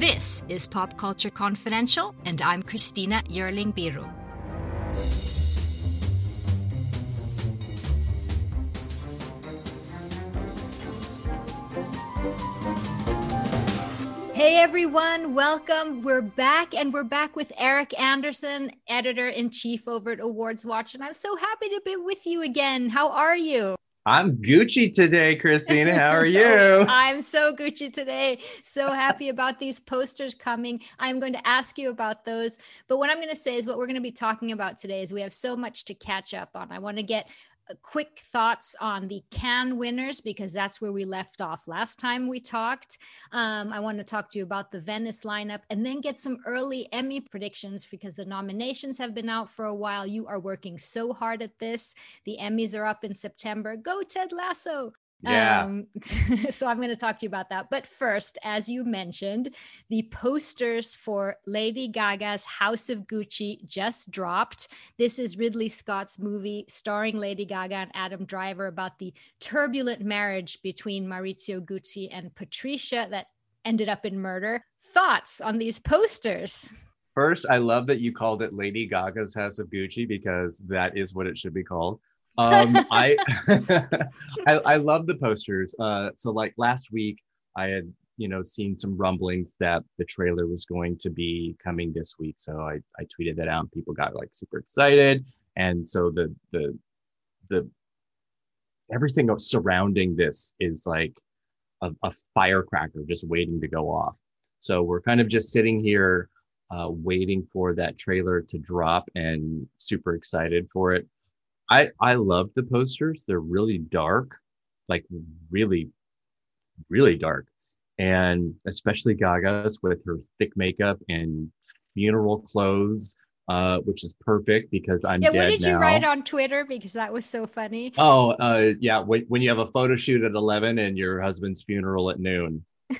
This is Pop Culture Confidential, and I'm Christina Yerling Biru. Hey everyone, welcome. We're back and we're back with Erik Anderson, editor in chief over at AwardsWatch. And I'm so happy to be with you again. How are you? I'm Gucci today, Christina. How are you? I'm so Gucci today. So happy about these posters coming. I'm going to ask you about those. But what I'm going to say is what we're going to be talking about today is we have so much to catch up on. I want to get quick thoughts on the Cannes winners because that's where we left off last time we talked. Um, I want to talk to you about the Venice lineup and then get some early Emmy predictions because the nominations have been out for a while. You are working so hard at this. The Emmys are up in September. Go, Ted Lasso. Yeah. Um, so I'm going to talk to you about that. But first, as you mentioned, the posters for Lady Gaga's House of Gucci just dropped. This is Ridley Scott's movie starring Lady Gaga and Adam Driver about the turbulent marriage between Maurizio Gucci and Patricia that ended up in murder. Thoughts on these posters? First, I love that you called it Lady Gaga's House of Gucci because that is what it should be called. Um, I, I, I love the posters. Uh, so like last week, I had you know seen some rumblings that the trailer was going to be coming this week. So I I tweeted that out. And people got like super excited, and so the the the everything surrounding this is like a, a firecracker just waiting to go off. So we're kind of just sitting here uh, waiting for that trailer to drop and super excited for it. I I love the posters. They're really dark, like really, really dark, and especially Gaga's with her thick makeup and funeral clothes. Uh, which is perfect because I'm yeah. what did now. you write on Twitter? Because that was so funny. Oh, uh, yeah. When, when you have a photo shoot at 11 and your husband's funeral at noon.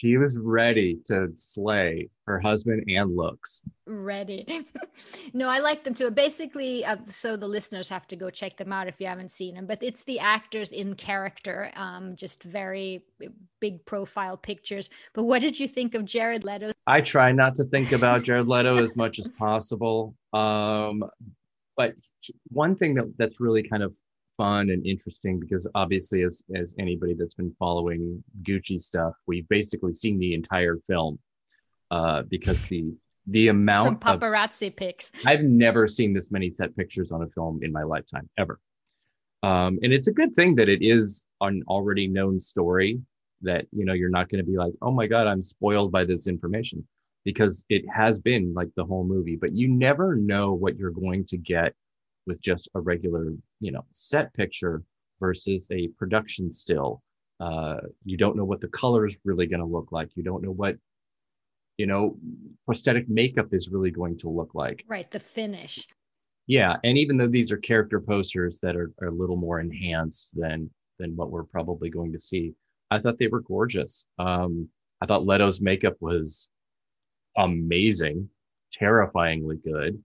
she was ready to slay her husband and looks. Ready. No i like them too. Basically uh, so the listeners have to go check them out if you haven't seen them but it's the actors in character um, just very big profile pictures. But what did you think of jared leto? I try not to think about jared leto as much as possible um, but one thing that, that's really kind of fun and interesting because obviously as as anybody that's been following Gucci stuff, we've basically seen the entire film. Uh, because the the amount From paparazzi of, pics. I've never seen this many set pictures on a film in my lifetime ever. Um, and it's a good thing that it is an already known story that you know you're not going to be like, oh my god, I'm spoiled by this information because it has been like the whole movie, but you never know what you're going to get with just a regular, you know, set picture versus a production still. Uh, you don't know what the color is really going to look like. You don't know what, you know, prosthetic makeup is really going to look like. Right. The finish. Yeah. And even though these are character posters that are, are a little more enhanced than than what we're probably going to see, I thought they were gorgeous. Um, I thought Leto's makeup was amazing, terrifyingly good.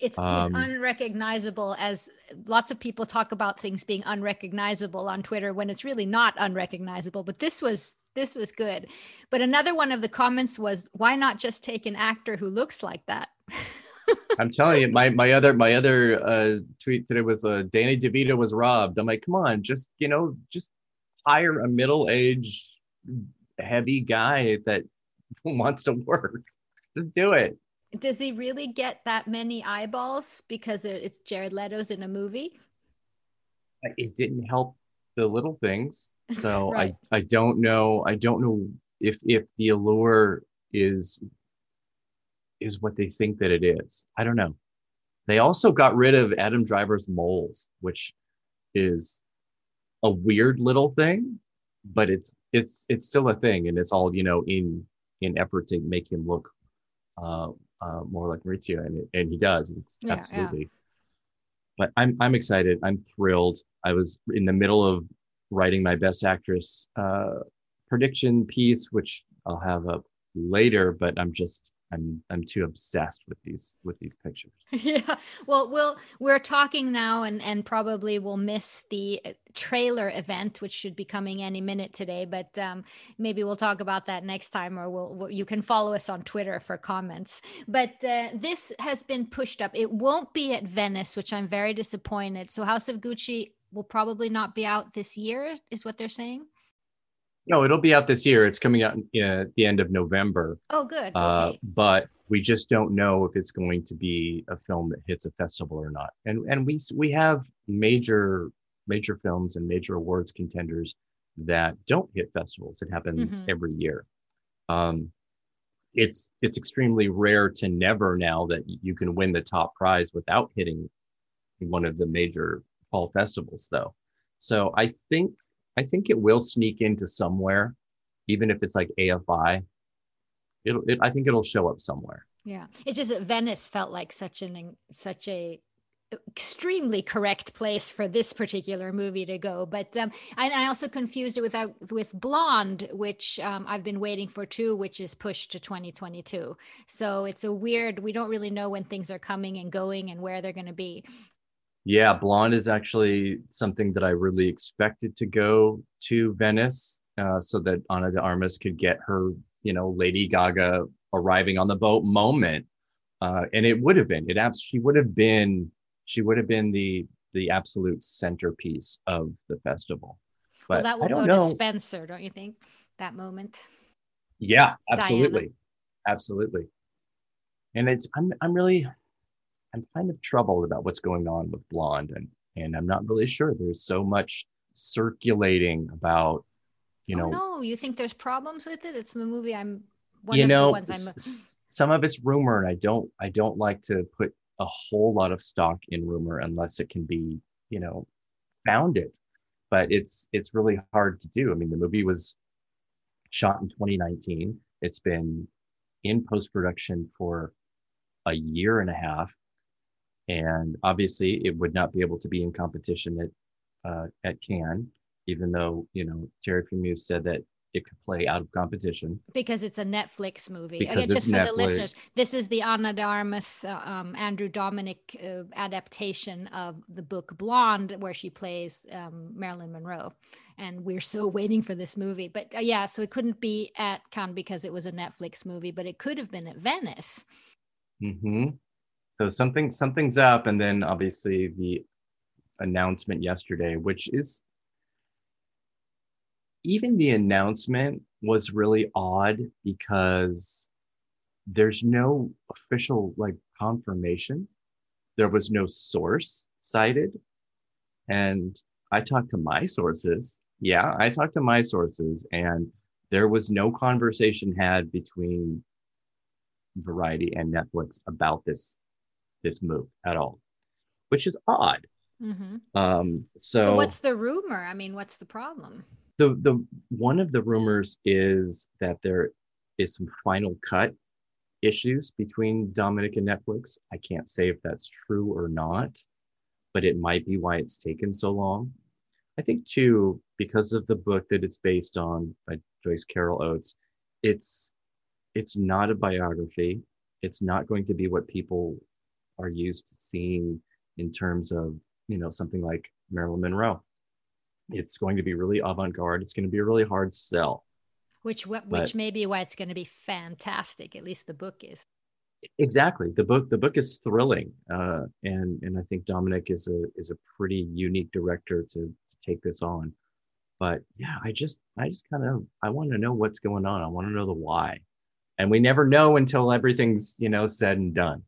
It's, um, unrecognizable as lots of people talk about things being unrecognizable on Twitter when it's really not unrecognizable. But this was this was good. But another one of the comments was, why not just take an actor who looks like that? I'm telling you, my my other my other uh, tweet today was uh, Danny DeVito was robbed. I'm like, come on, just you know, just hire a middle aged heavy guy that wants to work. Just do it. Does he really get that many eyeballs because it's Jared Leto's in a movie? It didn't help the little things. So right. I, I don't know. I don't know if if the allure is is what they think that it is. I don't know. They also got rid of Adam Driver's moles, which is a weird little thing, but it's it's it's still a thing, and it's all you know in in effort to make him look uh, uh, more like Maurizio, and and he does. Yeah, absolutely. Yeah. But I'm I'm excited. I'm thrilled. I was in the middle of writing my best actress uh, prediction piece, which I'll have up later. But I'm just I'm I'm too obsessed with these with these pictures. yeah. Well, we'll we're talking now, and and probably we'll miss the uh, trailer event, which should be coming any minute today. But um, maybe we'll talk about that next time, or we'll, we'll you can follow us on Twitter for comments. But uh, this has been pushed up. It won't be at Venice, which I'm very disappointed. So House of Gucci will probably not be out this year, is what they're saying. No, it'll be out this year. It's coming out uh, at the end of November. Oh, good. Uh, okay. but we just don't know if it's going to be a film that hits a festival or not. And and we we have major major films and major awards contenders that don't hit festivals. It happens mm-hmm. every year. Um, it's it's extremely rare to never now that you can win the top prize without hitting one of the major fall festivals, though. So I think I think it will sneak into somewhere, even if it's like AFI. It'll, it, I think it'll show up somewhere. Yeah, it's just that Venice felt like such an such a extremely correct place for this particular movie to go. But um, I, I, also confused it with uh, with Blonde, which um, I've been waiting for too, which is pushed to 2022. So it's a weird. We don't really know when things are coming and going and where they're going to be. Yeah, Blonde is actually something that I really expected to go to Venice uh, so that Ana de Armas could get her, you know, Lady Gaga arriving on the boat moment. Uh, and it would have been, it abs- she would have been, she would have been the the absolute centerpiece of the festival. But well, that will go know. to Spencer, don't you think? That moment. Yeah, absolutely, Diana. absolutely. And it's I'm I'm really I'm kind of troubled about what's going on with Blonde, and and I'm not really sure. There's so much circulating about, you oh, know. Oh, no, you think there's problems with it? It's the movie I'm. you know, s- some of it's rumor, and I don't I don't like to put a whole lot of stock in rumor unless it can be you know founded. But it's it's really hard to do. I mean, the movie was shot in 2019. It's been in post production for a year and a half and obviously it would not be able to be in competition at uh, at Cannes, even though you know Thierry Frémaux said that it could play out of competition because it's a Netflix movie. Because Again, just for Netflix. the listeners, this is the Ana de Armas, uh, um, Andrew Dominik uh, adaptation of the book Blonde, where she plays um, Marilyn Monroe. And we're still waiting for this movie. But uh, yeah, so it couldn't be at Cannes because it was a Netflix movie, but it could have been at Venice. Mm-hmm so something something's up and then obviously the announcement yesterday which is even the announcement was really odd because there's no official like confirmation. There was no source cited. And i talked to my sources. Yeah i talked to my sources and there was no conversation had between variety and netflix about this this move at all, which is odd. Mm-hmm. Um, so, so what's the rumor? I mean, what's the problem? The the one of the rumors is that there is some final cut issues between Dominik and Netflix. I can't say if that's true or not, but it might be why it's taken so long. I think too, because of the book that it's based on by Joyce Carol Oates, it's it's not a biography. It's not going to be what people are used to seeing in terms of you know something like Marilyn Monroe. It's going to be really avant-garde. It's going to be a really hard sell. Which which but, may be why it's going to be fantastic. At least the book is. Exactly. The book the book is thrilling, uh, and and I think Dominik is a is a pretty unique director to, to take this on. But yeah, I just I just kind of I want to know what's going on. I want to know the why, and we never know until everything's you know said and done.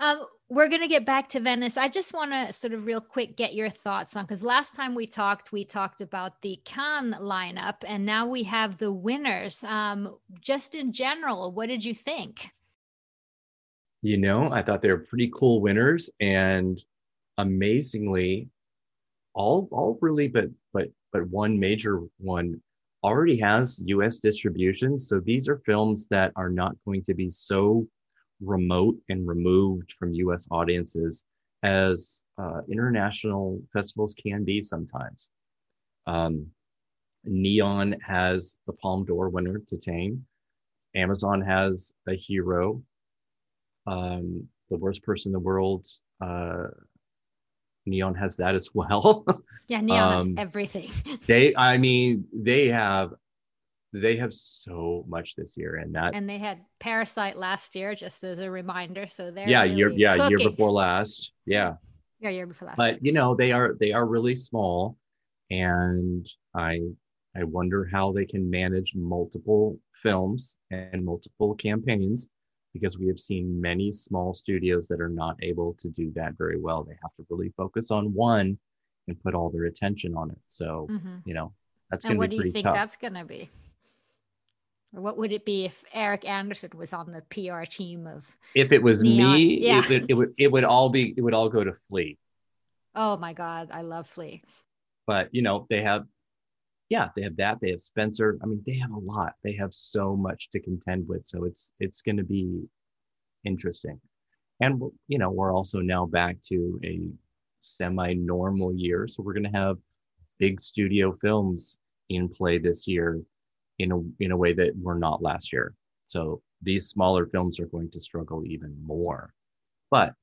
Um, we're going to get back to Venice. I just want to sort of real quick get your thoughts on because last time we talked, we talked about the Cannes lineup, and now we have the winners. Um, just in general, what did you think? You know, I thought they were pretty cool winners, and amazingly, all all really, but but but one major one already has U.S. distribution. So these are films that are not going to be so remote and removed from US audiences as uh, international festivals can be sometimes. Um, Neon has the Palme d'Or winner, Titane. Amazon has a hero. Um, the worst person in the world. Uh, Neon has that as well. Yeah, Neon Um, has everything. they, I mean, they have, they have so much this year, and that, and they had Parasite last year, just as a reminder. So they're yeah, year, really yeah, year before last, yeah. Yeah, year before last. But you know, they are they are really small, and I I wonder how they can manage multiple films and multiple campaigns because we have seen many small studios that are not able to do that very well. They have to really focus on one and put all their attention on it. So, Mhm. you know, that's going And going what do be you think tough. that's going to be? Or what would it be if Erik Anderson was on the PR team of? if it was Neon, me, yeah. it, would, it would it would all be it would all go to Flea. Oh my God, I love Flea. but you know they have yeah they have that they have spencer i mean they have a lot they have so much to contend with so it's it's going to be interesting and you know we're also now back to a semi-normal year so we're going to have big studio films in play this year in a in a way that were not last year so these smaller films are going to struggle even more but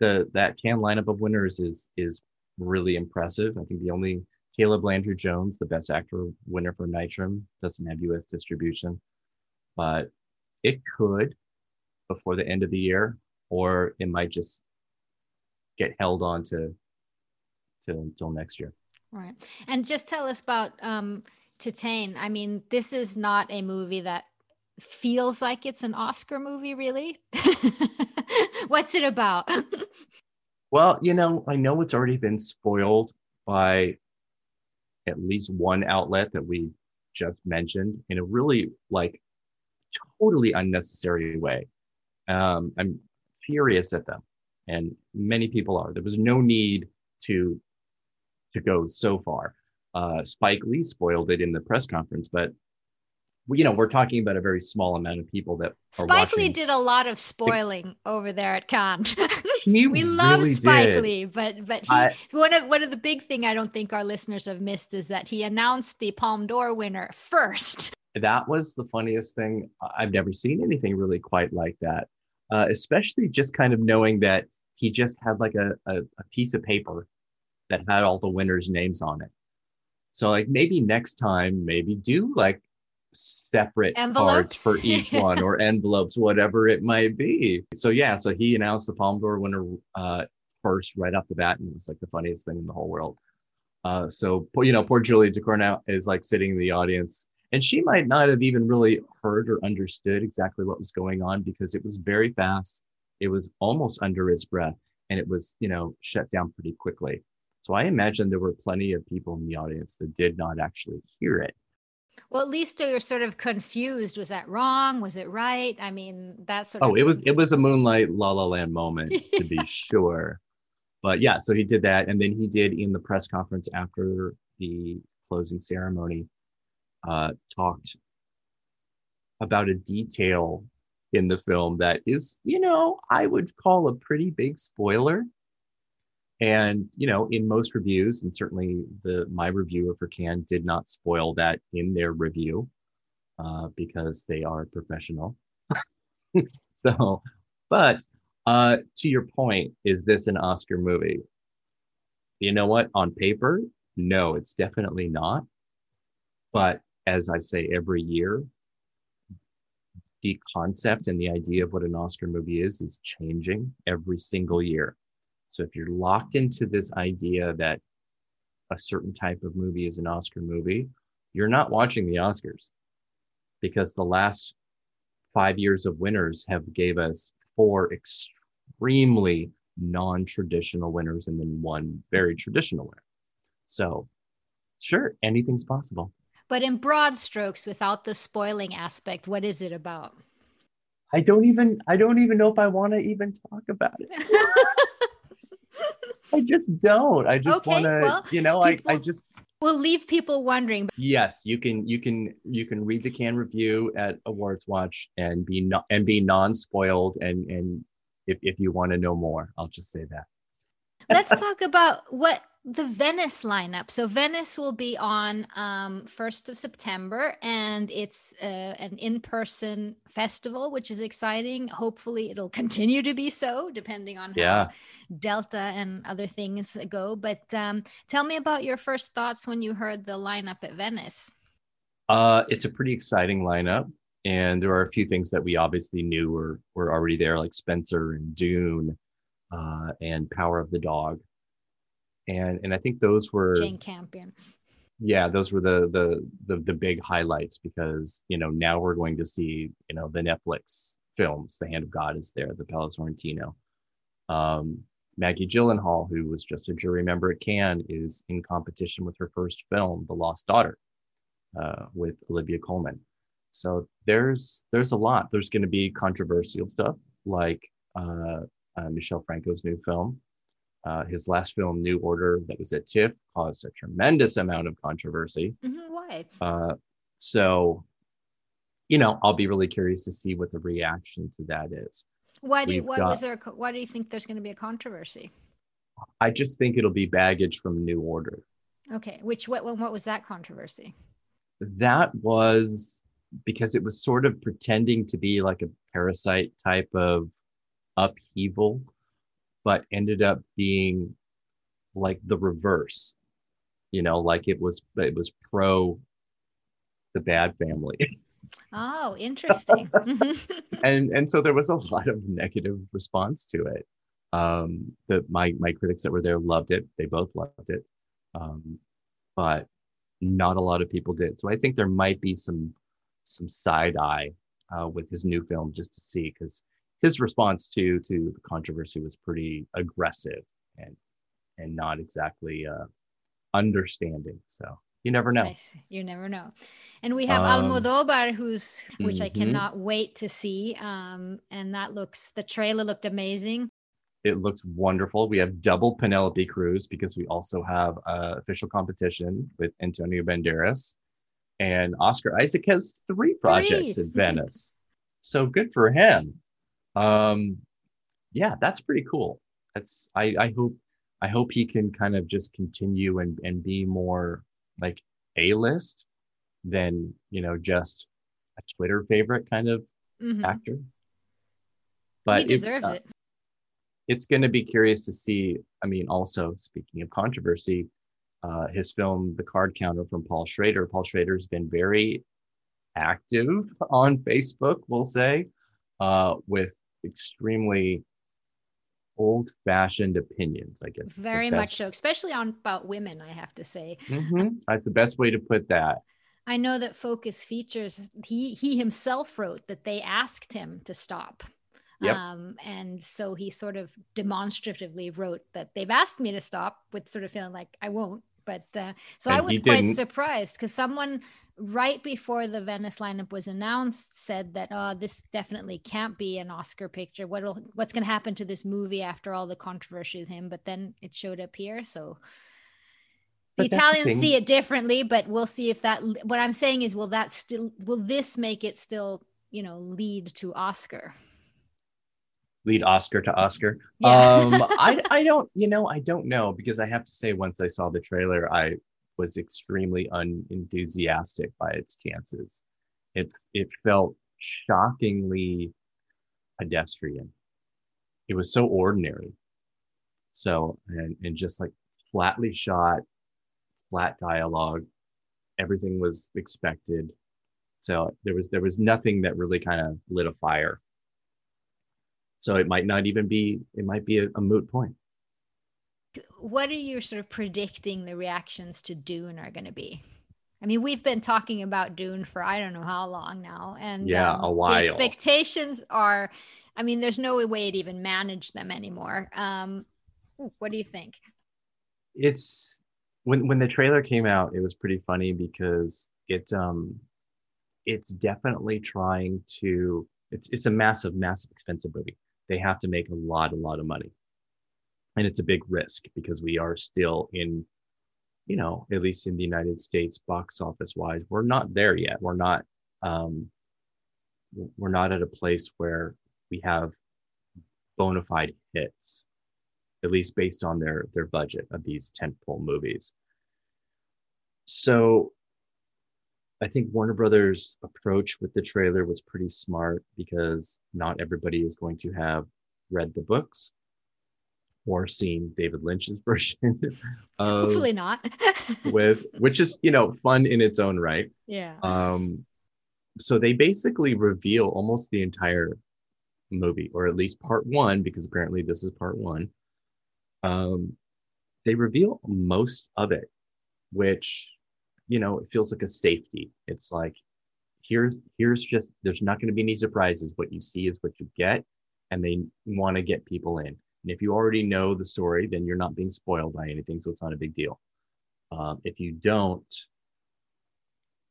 the that Cannes lineup of winners is is really impressive. I think the only Caleb Landry Jones, the best actor winner for Nitram, doesn't have US distribution, but it could before the end of the year, or it might just get held on to, to until next year. Right. And just tell us about um, Titane. I mean, this is not a movie that feels like it's an Oscar movie, really. What's it about? Well, you know, I know it's already been spoiled by at least one outlet that we just mentioned in a really like totally unnecessary way. Um, I'm furious at them, and many people are. There was no need to to go so far. Uh, Spike Lee spoiled it in the press conference, but you know, we're talking about a very small amount of people that are Spike Lee did a lot of spoiling over there at Cannes. He we love Spike did. Lee, but but he, I- one of one of the big thing I don't think our listeners have missed is that he announced the Palme d'Or winner first. that was the funniest thing. I've never seen anything really quite like that. Uh, especially just kind of knowing that he just had like a, a, a piece of paper that had all the winners' names on it. So like maybe next time, maybe do like separate cards for each one or envelopes, whatever it might be. So yeah, so he announced the Palme d'Or winner uh, first right off the bat, and it was like the funniest thing in the whole world. Uh, so you know, poor Julia Ducournau is like sitting in the audience, and she might not have even really heard or understood exactly what was going on because it was very fast. It was almost under his breath, and it was you know shut down pretty quickly. So I imagine there were plenty of people in the audience that did not actually hear it. Well, at least you're sort of confused. Was that wrong? Was it right? I mean, that sort of. Oh, it was it was a Moonlight La La Land moment to be sure. But yeah, so he did that, and then he did in the press conference after the closing ceremony, uh, talked about a detail in the film that is, you know, I would call a pretty big spoiler. And you know, in most reviews, and certainly the my reviewer for Cannes did not spoil that in their review uh, because they are professional. so, but uh, to your point, is this an Oscar movie? You know what? On paper, no, it's definitely not. But as I say every year, the concept and the idea of what an Oscar movie is is changing every single year. So if you're locked into this idea that a certain type of movie is an Oscar movie, you're not watching the Oscars because the last five years of winners have gave us four extremely non-traditional winners and then one very traditional winner. So sure, anything's possible. But in broad strokes, without the spoiling aspect, what is it about? I don't even I don't even know if I want to even talk about it. I just don't. I just Okay, want to, well, you know, I, I just we'll leave people wondering. yes, you can you can you can read the Cannes review at AwardsWatch and be and be non-spoiled and and if, if you want to know more, I'll just say that. Let's talk about what the Venice lineup. So Venice will be on um, 1st of September, and it's uh, an in-person festival, which is exciting. Hopefully, it'll continue to be so, depending on Yeah. how Delta and other things go. But um, tell me about your first thoughts when you heard the lineup at Venice. Uh, it's a pretty exciting lineup, and there are a few things that we obviously knew were were already there, like Spencer and Dune, uh, and Power of the Dog, and and I think those were Jane Campion. yeah, those were the the the the big highlights because you know now we're going to see you know the Netflix films. The Hand of God is there, the Paolo Sorrentino. Um, Maggie Gyllenhaal, who was just a jury member at Cannes, is in competition with her first film, The Lost Daughter, uh, with Olivia Colman. So there's there's a lot. There's going to be controversial stuff like uh, uh, Michel Franco's new film. Uh, his last film, New Order, that was at TIFF, caused a tremendous amount of controversy. Mhm, Why? Uh, so, you know, I'll be really curious to see what the reaction to that is. Why do you, We've why got- was there? A, why do you think there's going to be a controversy? I just think it'll be baggage from New Order. Okay, which what what was that controversy? That was because it was sort of pretending to be like a parasite type of upheaval, but ended up being like the reverse. You know, like it was it was pro the bad family. Oh, interesting. And and so there was a lot of negative response to it. Um, the my my critics that were there loved it. They both loved it, um, but not a lot of people did. So I think there might be some some side eye uh, with his new film just to see because his response to to the controversy was pretty aggressive and and not exactly uh, understanding. So you never know. You never know. And we have Um, Almodovar, who's which I mhm. cannot wait to see. Um, and that looks the trailer looked amazing. It looks wonderful. We have double Penelope Cruz because we also have uh, official competition with Antonio Banderas, and Oscar Isaac has three projects in Venice. so good for him. Um, yeah, that's pretty cool. That's I, I hope I hope he can kind of just continue and and be more like a list than you know just a Twitter favorite kind of Mhm. actor. But he deserves uh, it. it's going to be curious to see. I mean, also speaking of controversy, uh, his film *The Card Counter* from Paul Schrader. Paul Schrader's been very active on Facebook, we'll say, uh, with extremely old-fashioned opinions. I guess Very much so, especially on about women. I have to say. Mhm. That's the best way to put that. I know that Focus Features, he he himself wrote that they asked him to stop. Yep. Um, and so he sort of demonstratively wrote that they've asked me to stop with sort of feeling like I won't. But uh, so I was quite didn't. surprised because someone right before the Venice lineup was announced said that oh this definitely can't be an Oscar picture. What'll what's going to happen to this movie after all the controversy with him? But then it showed up here, so the But the Italians thing. see it differently, but we'll see if that. What I'm saying is, will that still? Will this make it still? You know, lead to Oscar? Lead Oscar to Oscar. Yeah. Um, I I don't you know I don't know because I have to say once I saw the trailer I was extremely unenthusiastic by its chances. It it felt shockingly pedestrian. It was so ordinary. So and and just like flatly shot, flat dialogue, everything was expected. So there was there was nothing that really kind of lit a fire. So it might not even be, it might be a, a moot point. What are you sort of predicting the reactions to Dune are going to be? I mean, we've been talking about Dune for I don't know how long now, and Yeah, um, a while. The expectations are, I mean, there's no way to even manage them anymore. Um, what do you think? It's when when the trailer came out, it was pretty funny because it um it's definitely trying to it's it's a massive, massive expensive movie. They have to make a lot, a lot of money. And it's a big risk because we are still in, you know, at least in the United States, box office wise, we're not there yet. We're not um we're not at a place where we have bona fide hits at least based on their their budget of these tentpole movies. So I think Warner Brothers' approach with the trailer was pretty smart because not everybody is going to have read the books or seen David Lynch's version. Of, Hopefully not. with which is you know fun in its own right. Yeah. Um, so they basically reveal almost the entire movie, or at least part one, because apparently this is part one. Um, they reveal most of it, which you know it feels like a safety. It's like here's here's just there's not going to be any surprises. What you see is what you get, and they want to get people in. And if you already know the story, then you're not being spoiled by anything, so it's not a big deal. Um, if you don't,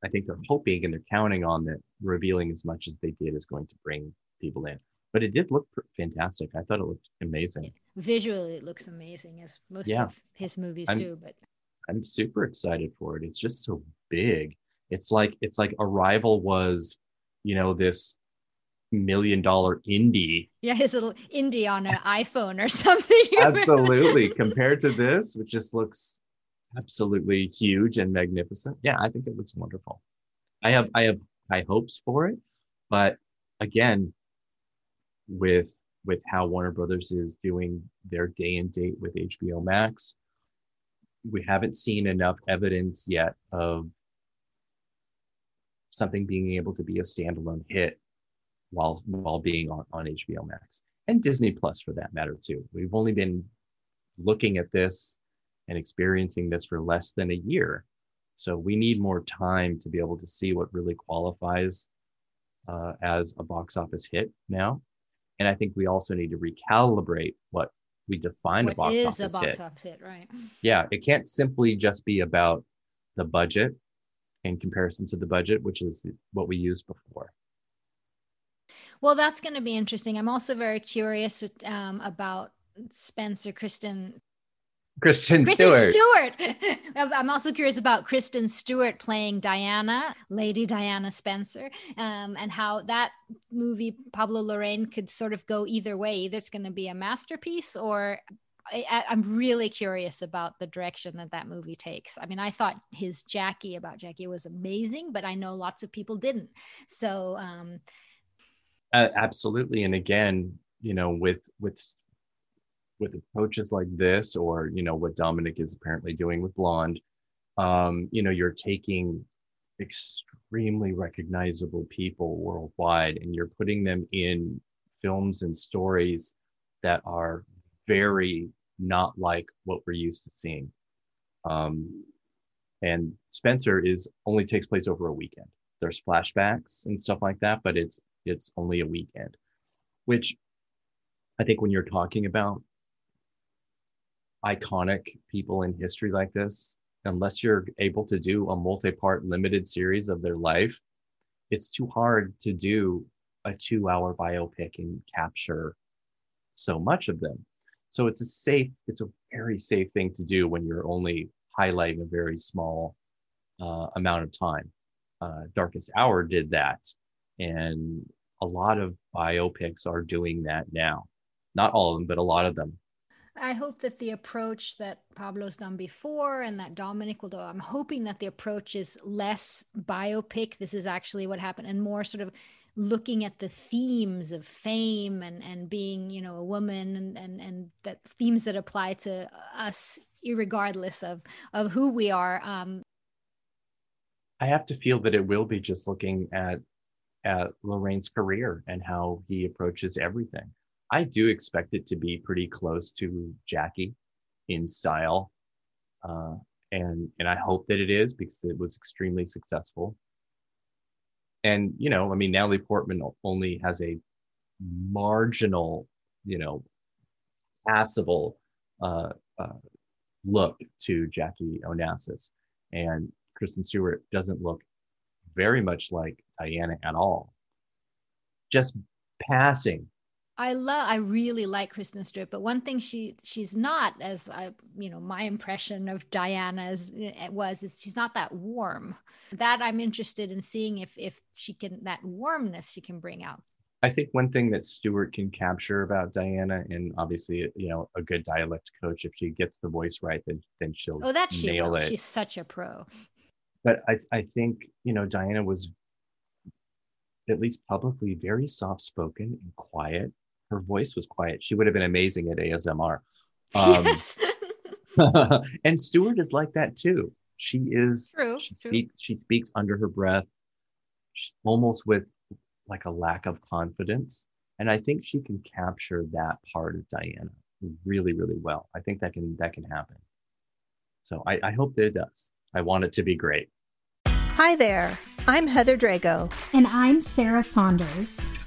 I think they're hoping and they're counting on that revealing as much as they did is going to bring people in but it did look fantastic. I thought it looked amazing. Visually, it looks amazing, as most yeah. of his movies I'm, do. But I'm super excited for it. It's just so big. It's like it's like Arrival was, you know, this million dollar indie. Yeah, his little indie on an iPhone or something. absolutely. Compared to this, which just looks absolutely huge and magnificent. Yeah, I think it looks wonderful. I have I have high hopes for it, but again, with with how Warner Brothers is doing their day and date with HBO Max. We haven't seen enough evidence yet of something being able to be a standalone hit while while being on, on HBO Max and Disney Plus for that matter too. We've only been looking at this and experiencing this for less than a year. So we need more time to be able to see what really qualifies uh, as a box office hit now. And I think we also need to recalibrate what we define what a box is office a box hit. office hit, right? Yeah, it can't simply just be about the budget in comparison to the budget, which is what we used before. Well, that's going to be interesting. I'm also very curious um, about Spencer Kristen Kristen, Kristen Stewart. Stewart. I'm also curious about Kristen Stewart playing Diana, Lady Diana Spencer, um, and how that movie, Pablo Larraín, could sort of go either way. Either it's going to be a masterpiece or I, am really curious about the direction that that movie takes. I mean, I thought his Jackie about Jackie was amazing, but I know lots of people didn't. So, um, uh, absolutely. And again, you know, with with with approaches like this or you know what Dominik is apparently doing with blonde um, you know you're taking extremely recognizable people worldwide and you're putting them in films and stories that are very not like what we're used to seeing. Um, and spencer is only takes place over a weekend. There's flashbacks and stuff like that but it's it's only a weekend which i think when you're talking about iconic people in history like this, unless you're able to do a multi-part limited series of their life, it's too hard to do a two-hour biopic and capture so much of them. So it's a safe, it's a very safe thing to do when you're only highlighting a very small uh, amount of time. Uh, Darkest Hour did that, and a lot of biopics are doing that now. Not all of them, but a lot of them. I hope that the approach that Pablo's done before and that Dominik will do, I'm hoping that the approach is less biopic. This is actually what happened and more sort of looking at the themes of fame and, and being, you know, a woman and, and, and that themes that apply to us regardless of, of who we are. Um, I have to feel that it will be just looking at, at Larraín's career and how he approaches everything. I do expect it to be pretty close to Jackie in style, uh, and and I hope that it is because it was extremely successful. And you know, I mean, Natalie Portman only has a marginal, you know, passable uh, uh, look to Jackie Onassis, and Kristen Stewart doesn't look very much like Diana at all. Just passing I love I really like Kristen Stewart, but one thing she she's not as I you know my impression of Diana as it eh, was is she's not that warm. That I'm interested in seeing if if she can that warmness she can bring out. I think one thing that Stewart can capture about Diana, and obviously, you know, a good dialect coach, if she gets the voice right, then then she'll oh, that she nail will. it. She's such a pro. But I I think you know Diana was at least publicly very soft spoken and quiet. Her voice was quiet. She would have been amazing at ASMR. Um, yes. and Stewart is like that too. She is. True, She true. speaks. She speaks under her breath, almost with like a lack of confidence. And I think she can capture that part of Diana really, really well. I think that can that can happen. So I, I hope that it does. I want it to be great. Hi there. I'm Heather Drago. And I'm Sarah Saunders.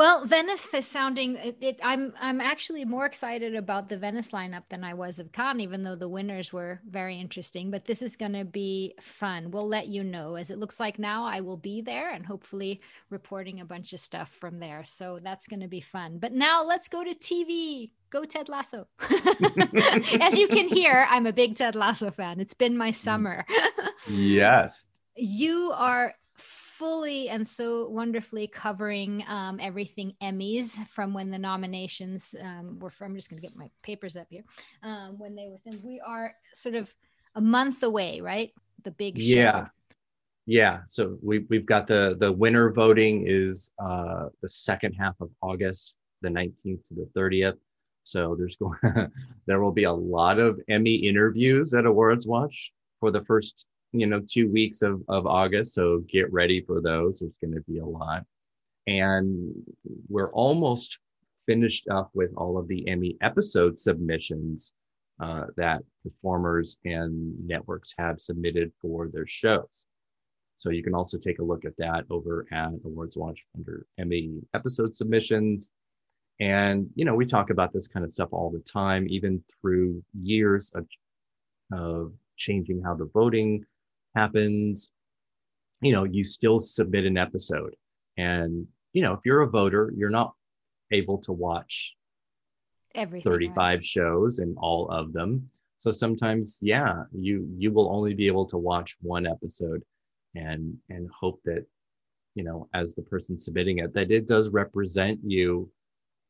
Well, Venice is sounding. It, it, I'm I'm actually more excited about the Venice lineup than I was of Cannes, even though the winners were very interesting. But this is going to be fun. We'll let you know as it looks like now. I will be there and hopefully reporting a bunch of stuff from there. So that's going to be fun. But now let's go to TV. Go Ted Lasso. as you can hear, I'm a big Ted Lasso fan. It's been my mm. summer. Yes. you are fully and so wonderfully covering um, everything Emmys from when the nominations um, were from. I'm just going to get my papers up here. Um, when they were, we are sort of a month away, right? The big show. Yeah. Yeah. So we we've got the the winner voting is uh the second half of August, the 19th to the 30th. So there's going there will be a lot of Emmy interviews at AwardsWatch for the first, you know, two weeks of, of August. So get ready for those. There's going to be a lot. And we're almost finished up with all of the Emmy episode submissions uh, that performers and networks have submitted for their shows. So you can also take a look at that over at AwardsWatch under Emmy episode submissions. And, you know, we talk about this kind of stuff all the time, even through years of, of changing how the voting happens. You know, you still submit an episode. And, you know, if you're a voter, you're not able to watch Everything. right? 35 shows and all of them. So sometimes, yeah, you you will only be able to watch one episode and and hope that, you know, as the person submitting it, that it does represent you,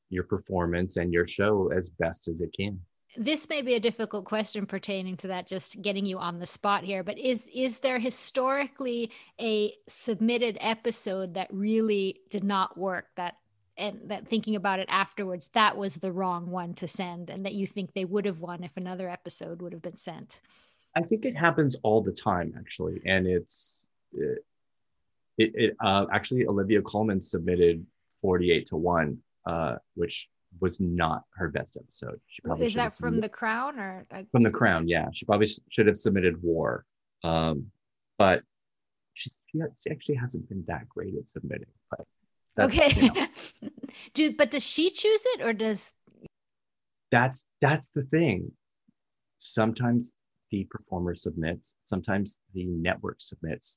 your performance and your show as best as it can. This may be a difficult question pertaining to that just getting you on the spot here but is is there historically a submitted episode that really did not work that and that thinking about it afterwards that was the wrong one to send and that you think they would have won if another episode would have been sent I think it happens all the time, actually, and it's it. It, it uh, actually Olivia Colman submitted forty-eight to one, uh, which was not her best episode. She probably is that from the crown or from the crown? Yeah, she probably should have submitted War, um, but she, she she actually hasn't been that great at submitting. But okay you know, do but does she choose it or does that's that's the thing. Sometimes the performer submits, sometimes the network submits.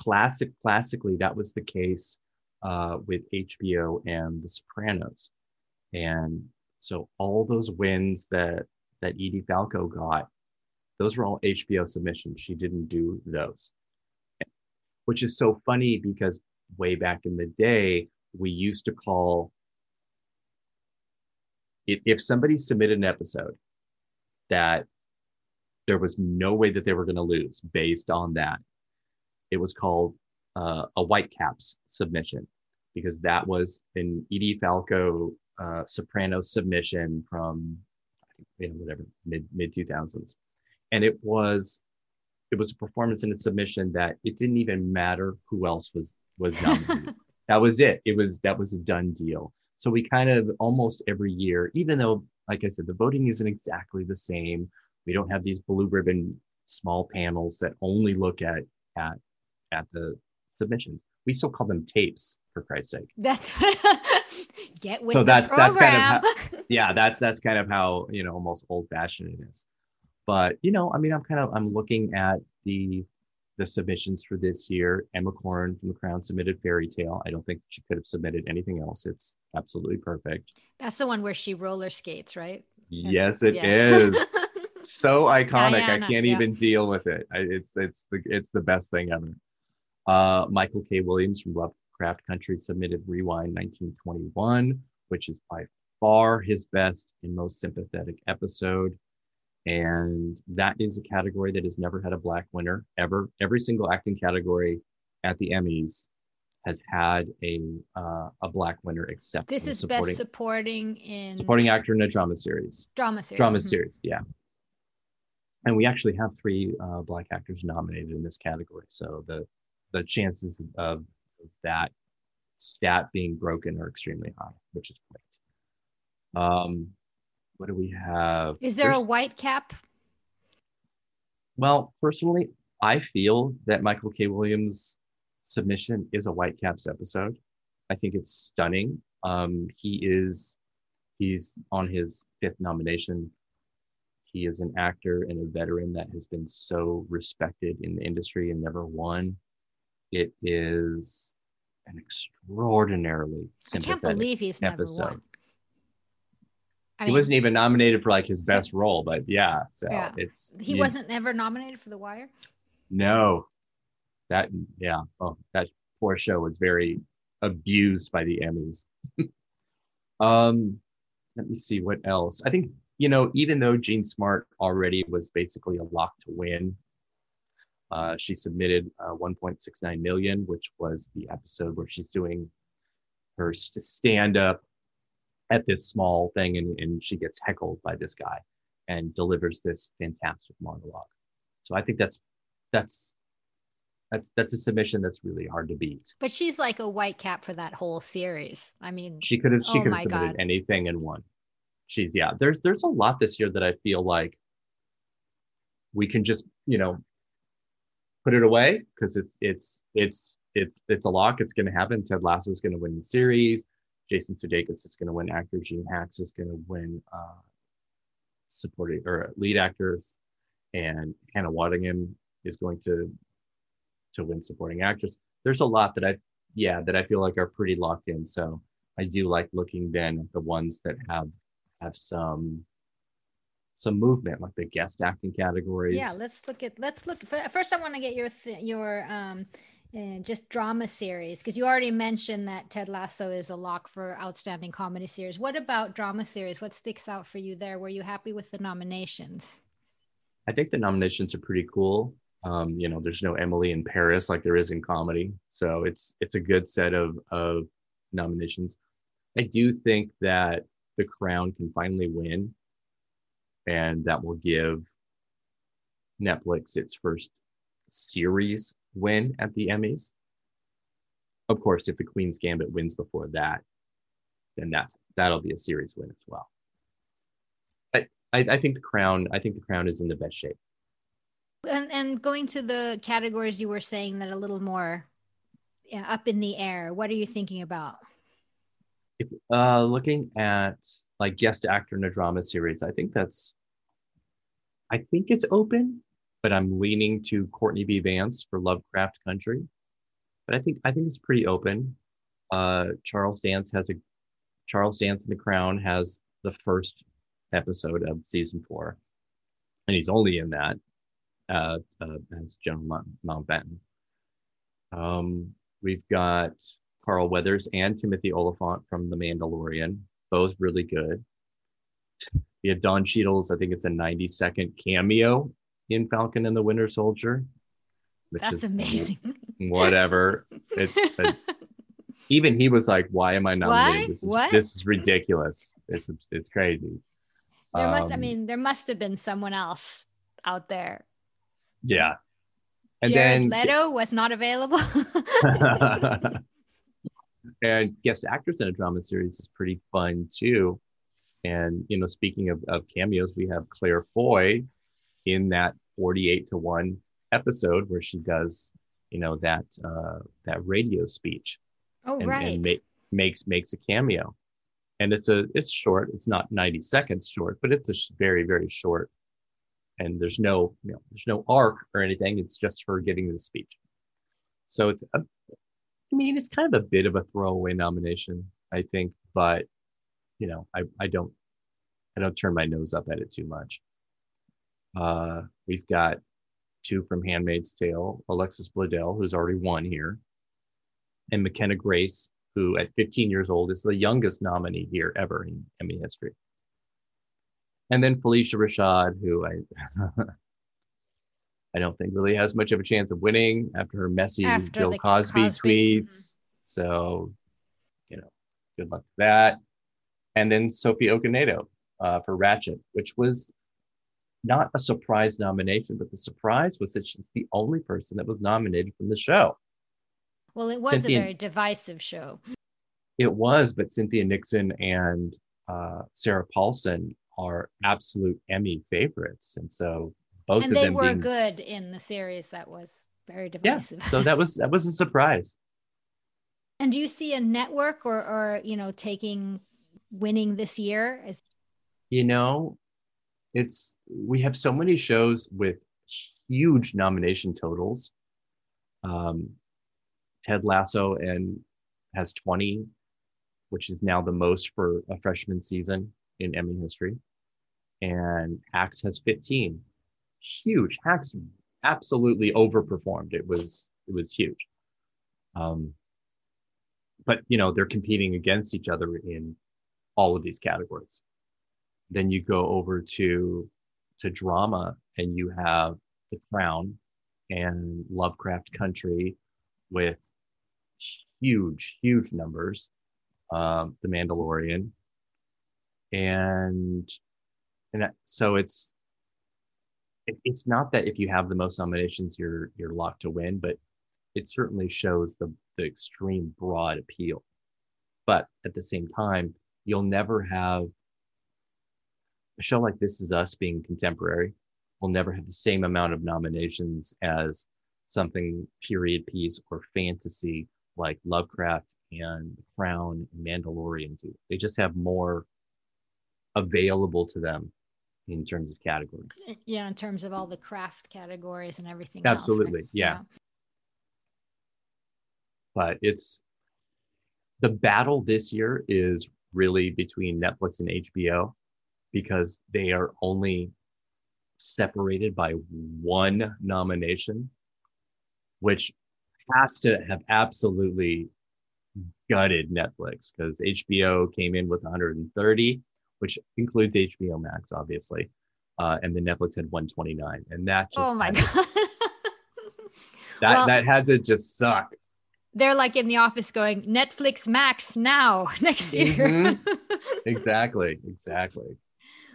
Classic, classically, that was the case uh, with HBO and The Sopranos, and so all those wins that that Edie Falco got, those were all HBO submissions. She didn't do those, which is so funny because way back in the day, we used to call if, if somebody submitted an episode that there was no way that they were going to lose based on that, it was called uh, a Whitecaps submission because that was an Edie Falco uh, soprano submission from I you know, whatever, mid mid 2000s. And it was it was a performance and a submission that it didn't even matter who else was was nominated. that was it. It was that was a done deal. So we kind of almost every year, even though, like I said, the voting isn't exactly the same. We don't have these blue ribbon small panels that only look at at at the submissions. We still call them tapes, for Christ's sake. That's get with so the that's that's kind of how, yeah that's that's kind of how you know almost old fashioned it is. But you know i mean i'm kind of i'm looking at the the submissions for this year. Emma corrin from the crown submitted fairy tale. I don't think she could have submitted anything else. It's absolutely perfect. That's the one where she roller skates, right? yes it Yes. is. So iconic. Diana, i can't yeah. even deal with it. I, it's it's the it's the best thing ever. Uh michael k. Williams from lovecraft country submitted rewind 1921 which is by far his best and most sympathetic episode and that is a category that has never had a black winner ever every single acting category at the emmys has had a uh, a black winner except This is supporting, best supporting in supporting actor in a drama series drama series. drama Mhm. series yeah and we actually have three uh, black actors nominated in this category so the the chances of that stat being broken are extremely high which is great. Um what do we have? Is there a white cap? well personally i feel that michael k. Williams submission is a white caps episode. I think it's stunning. Um he is he's on his fifth nomination. He is an actor and a veteran that has been so respected in the industry and never won it is an extraordinarily I can't believe he's never episode. won. I he wasn't even nominated for like his best role but yeah so Yeah. it's He you- wasn't ever nominated for The Wire. No, that yeah. Oh, that poor show was very abused by the Emmys. um, let me see what else. I think you know, even though Jean Smart already was basically a lock to win, uh, she submitted uh, 1.69 million, which was the episode where she's doing her st- stand up at this small thing, and, and she gets heckled by this guy and delivers this fantastic monologue. So I think that's that's that's that's a submission that's really hard to beat. But she's like a white cap for that whole series. I mean, She could have she Oh could have submitted God. anything and won. She's yeah. There's there's a lot this year that I feel like we can just you know put it away because it's it's it's it's it's a lock. It's going to happen. Ted Lasso is going to win the series. Jason Sudeikis is going to win actor. Gene Hacks is going to win uh, supporting or lead actors, and Hannah Waddingham is going to to win supporting actress. There's a lot that I yeah that I feel like are pretty locked in. So I do like looking then at the ones that have have some some movement, like the guest acting categories. yeah. Let's look at. Let's look. First, I want to get your th- your um, uh, just drama series because you already mentioned that Ted Lasso is a lock for outstanding comedy series. What about drama series? What sticks out for you there? Were you happy with the nominations? I think the nominations are pretty cool. Um, you know, there's no Emily in Paris like there is in comedy, so it's it's a good set of of nominations. I do think that The Crown can finally win, and that will give Netflix its first series win at the Emmys. Of course, if The Queen's Gambit wins before that, then that's that'll be a series win as well. I, I think the crown. I think the crown is in the best shape. And and going to the categories you were saying that a little more yeah, up in the air. What are you thinking about? If, uh, looking at like guest actor in a drama series, I think that's. I think it's open, but I'm leaning to Courtney B. Vance for Lovecraft Country. But I think I think it's pretty open. Uh, Charles Dance has a Charles Dance in the Crown has the first episode of season four, and he's only in that uh, uh, as General Mount, Mountbatten. Um, we've got Carl Weathers and Timothy Olyphant from The Mandalorian, both really good. We have Don Cheadle's, I think it's a 90 second cameo in Falcon and the Winter Soldier, which That's is amazing. whatever. It's a, even he was like, "Why am I nominated? What? This is What? this is ridiculous. It's it's crazy." There must, I um, mean, there must have been someone else out there. Yeah. And Jared then Leto was not available. and guest actors in a drama series is pretty fun too. And you know, speaking of, of cameos, we have Claire Foy in that 48 to 1 episode where she does, you know, that uh that radio speech. oh, and, right. and ma- makes makes a cameo. And it's a it's short, it's not 90 seconds short, but it's a very, very short. And there's no, you know, there's no arc or anything. It's just her giving the speech. So it's a, I mean, it's kind of a bit of a throwaway nomination, I think, but you know, I, I don't I don't turn my nose up at it too much. Uh, we've got two from Handmaid's Tale, Alexis Bledel, who's already won here, and McKenna Grace, who at 15 years old is the youngest nominee here ever in Emmy history. And then Phylicia Rashad, who I I don't think really has much of a chance of winning after her messy After Bill Cosby, Cosby, mhm. tweets. So, you know, good luck to that. And then Sophie Okonedo uh, for Ratched, which was not a surprise nomination, but the surprise was that she's the only person that was nominated from the show. well, it was Cynthia- a very divisive show. It was, but Cynthia Nixon and uh, Sarah Paulson are absolute Emmy favorites, and so both and they were being good in the series that was very yeah. divisive. So that was that was a surprise. and do you see a network or, or you know, taking winning this year? Is You know, it's we have so many shows with huge nomination totals. Um, Ted Lasso and has 20, which is now the most for a freshman season in Emmy history. And Hacks has 15. Huge. Hacks absolutely overperformed. It was it was huge. Um, but you know, they're competing against each other in all of these categories. Then you go over to to drama and you have The Crown and Lovecraft Country with huge, huge numbers. Um, the Mandalorian, and and so it's it, it's not that if you have the most nominations, you're you're locked to win, but it certainly shows the the extreme broad appeal. But at the same time, you'll never have a show like This Is Us being contemporary will never have the same amount of nominations as something period piece or fantasy like Lovecraft and The Crown and Mandalorian do. They just have more available to them in terms of categories. Eh, yeah, in terms of all the craft categories and everything. else, right? Absolutely. Yeah. But it's the battle this year is really between Netflix and HBO because they are only separated by one nomination, which has to have absolutely gutted Netflix because HBO came in with 130, which includes HBO Max, obviously. Uh, and then Netflix had 129. And that just Oh my to- god. that, Well- that had to just suck. They're like in the office going Netflix Max now next year. Mhm. Exactly. Exactly.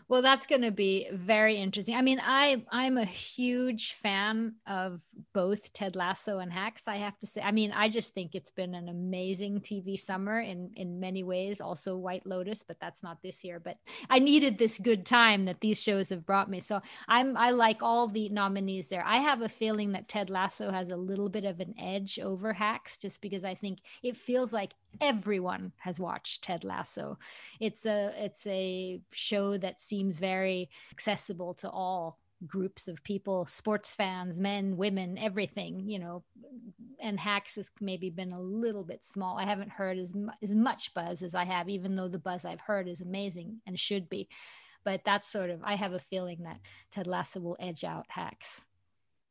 Well, that's going to be very interesting. I mean, I I'm a huge fan of both Ted Lasso and Hacks. I have to say. I mean, I just think it's been an amazing TV summer in in many ways. Also, White Lotus, but that's not this year. But I needed this good time that these shows have brought me. So I'm I like all the nominees there. I have a feeling that Ted Lasso has a little bit of an edge over Hacks, just because I think it feels like everyone has watched Ted Lasso. It's a it's a show that seems very accessible to all groups of people sports fans men women everything you know and hacks has maybe been a little bit small i haven't heard as, mu- as much buzz as i have even though the buzz i've heard is amazing and should be but that's sort of i have a feeling that ted lasso will edge out hacks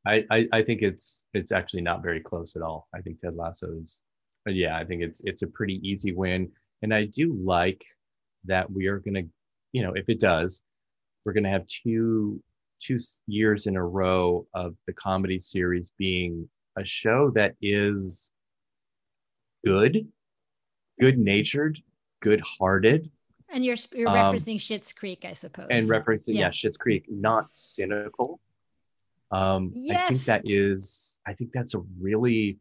I, I, I think it's it's actually not very close at all. I think Ted Lasso is, but yeah, I think it's it's a pretty easy win, and I do like that we are gonna, you know, if it does, we're gonna have two two years in a row of the comedy series being a show that is good, good natured, good hearted, And you're you're Um, referencing Schitt's Creek, I suppose. and referencing yeah. Yeah. Schitt's Creek, not cynical. Um, I think that is. I think that's a really.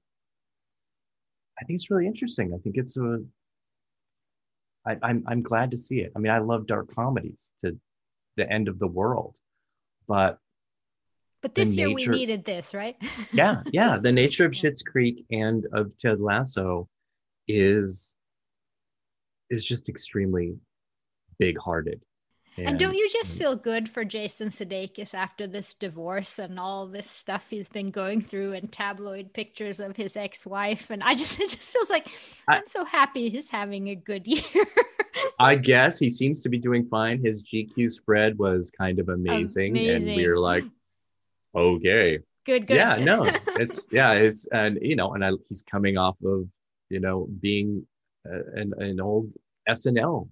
I think it's really interesting. I think it's a. I, I'm I'm glad to see it. I mean, I love dark comedies to the end of the world, but but this year nature- we needed this, right? yeah, yeah, the nature of Schitt's Creek and of Ted Lasso is is just extremely big-hearted. And don't you just feel good for Jason Sudeikis after this divorce and all this stuff he's been going through and tabloid pictures of his ex-wife? And I just it just feels like I- I'm so happy he's having a good year. I guess he seems to be doing fine. His GQ spread was kind of amazing, and Amazing. we are like, okay, good, good. yeah, no, it's yeah, it's and you know, and I, he's coming off of you know being uh, an an old SNL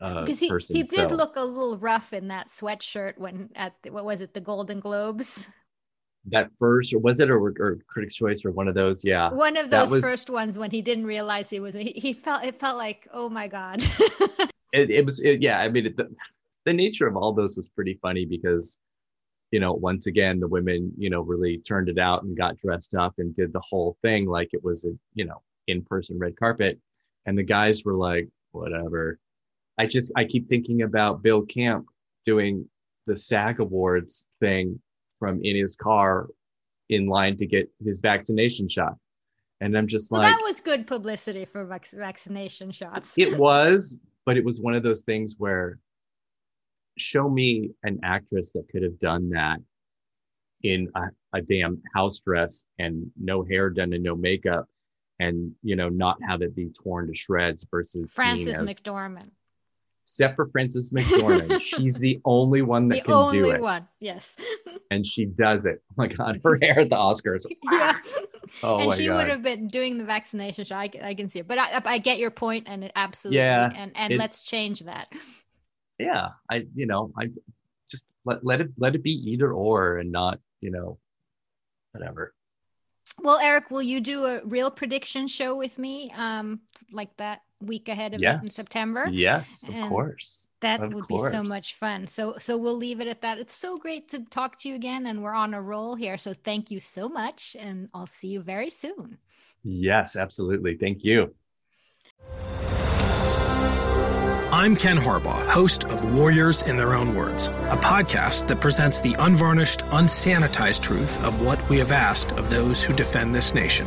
uh, because he, person. he did so- look a little rough in that sweatshirt when at the, what was it the Golden Globes that first, or was it, or, or Critics' Choice, or one of those? Yeah, one of those was- first ones when he didn't realize he was he, he felt it felt like oh my god it, it was it, yeah i mean it, the, the nature of all those was pretty funny because you know once again the women you know really turned it out and got dressed up and did the whole thing like it was a you know in-person red carpet and the guys were like whatever i just i keep thinking about bill camp doing the sag awards thing from in his car in line to get his vaccination shot. And i'm just well like that was good publicity for vac- vaccination shots. It was, but it was one of those things where show me an actress that could have done that in a, a damn house dress and no hair done and no makeup and you know not have it be torn to shreds versus seen frances mcdormand except for Frances McDormand. She's the only one that the can do it. The only one yes And she does it. Oh my God. Her hair at the Oscars. yeah Oh and she God. would have been doing the vaccination shot I, can- I can see it but I, I get your point and it absolutely Yeah, and and let's change that yeah. I, you know, I just let, let it let it be either or and not, you know, whatever. well Erik will you do a real prediction show with me um like that week ahead of it in september Yes, of And course. That Of would be so much fun. So so we'll leave it at that. It's so great to talk to you again and we're on a roll here. So thank you so much and I'll see you very soon. Yes, absolutely. Thank you. I'm Ken Harbaugh, host of Warriors in Their Own Words, a podcast that presents the unvarnished, unsanitized truth of what we have asked of those who defend this nation.